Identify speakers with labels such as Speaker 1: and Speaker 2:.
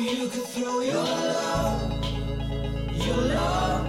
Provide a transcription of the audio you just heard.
Speaker 1: you could throw your love, your love.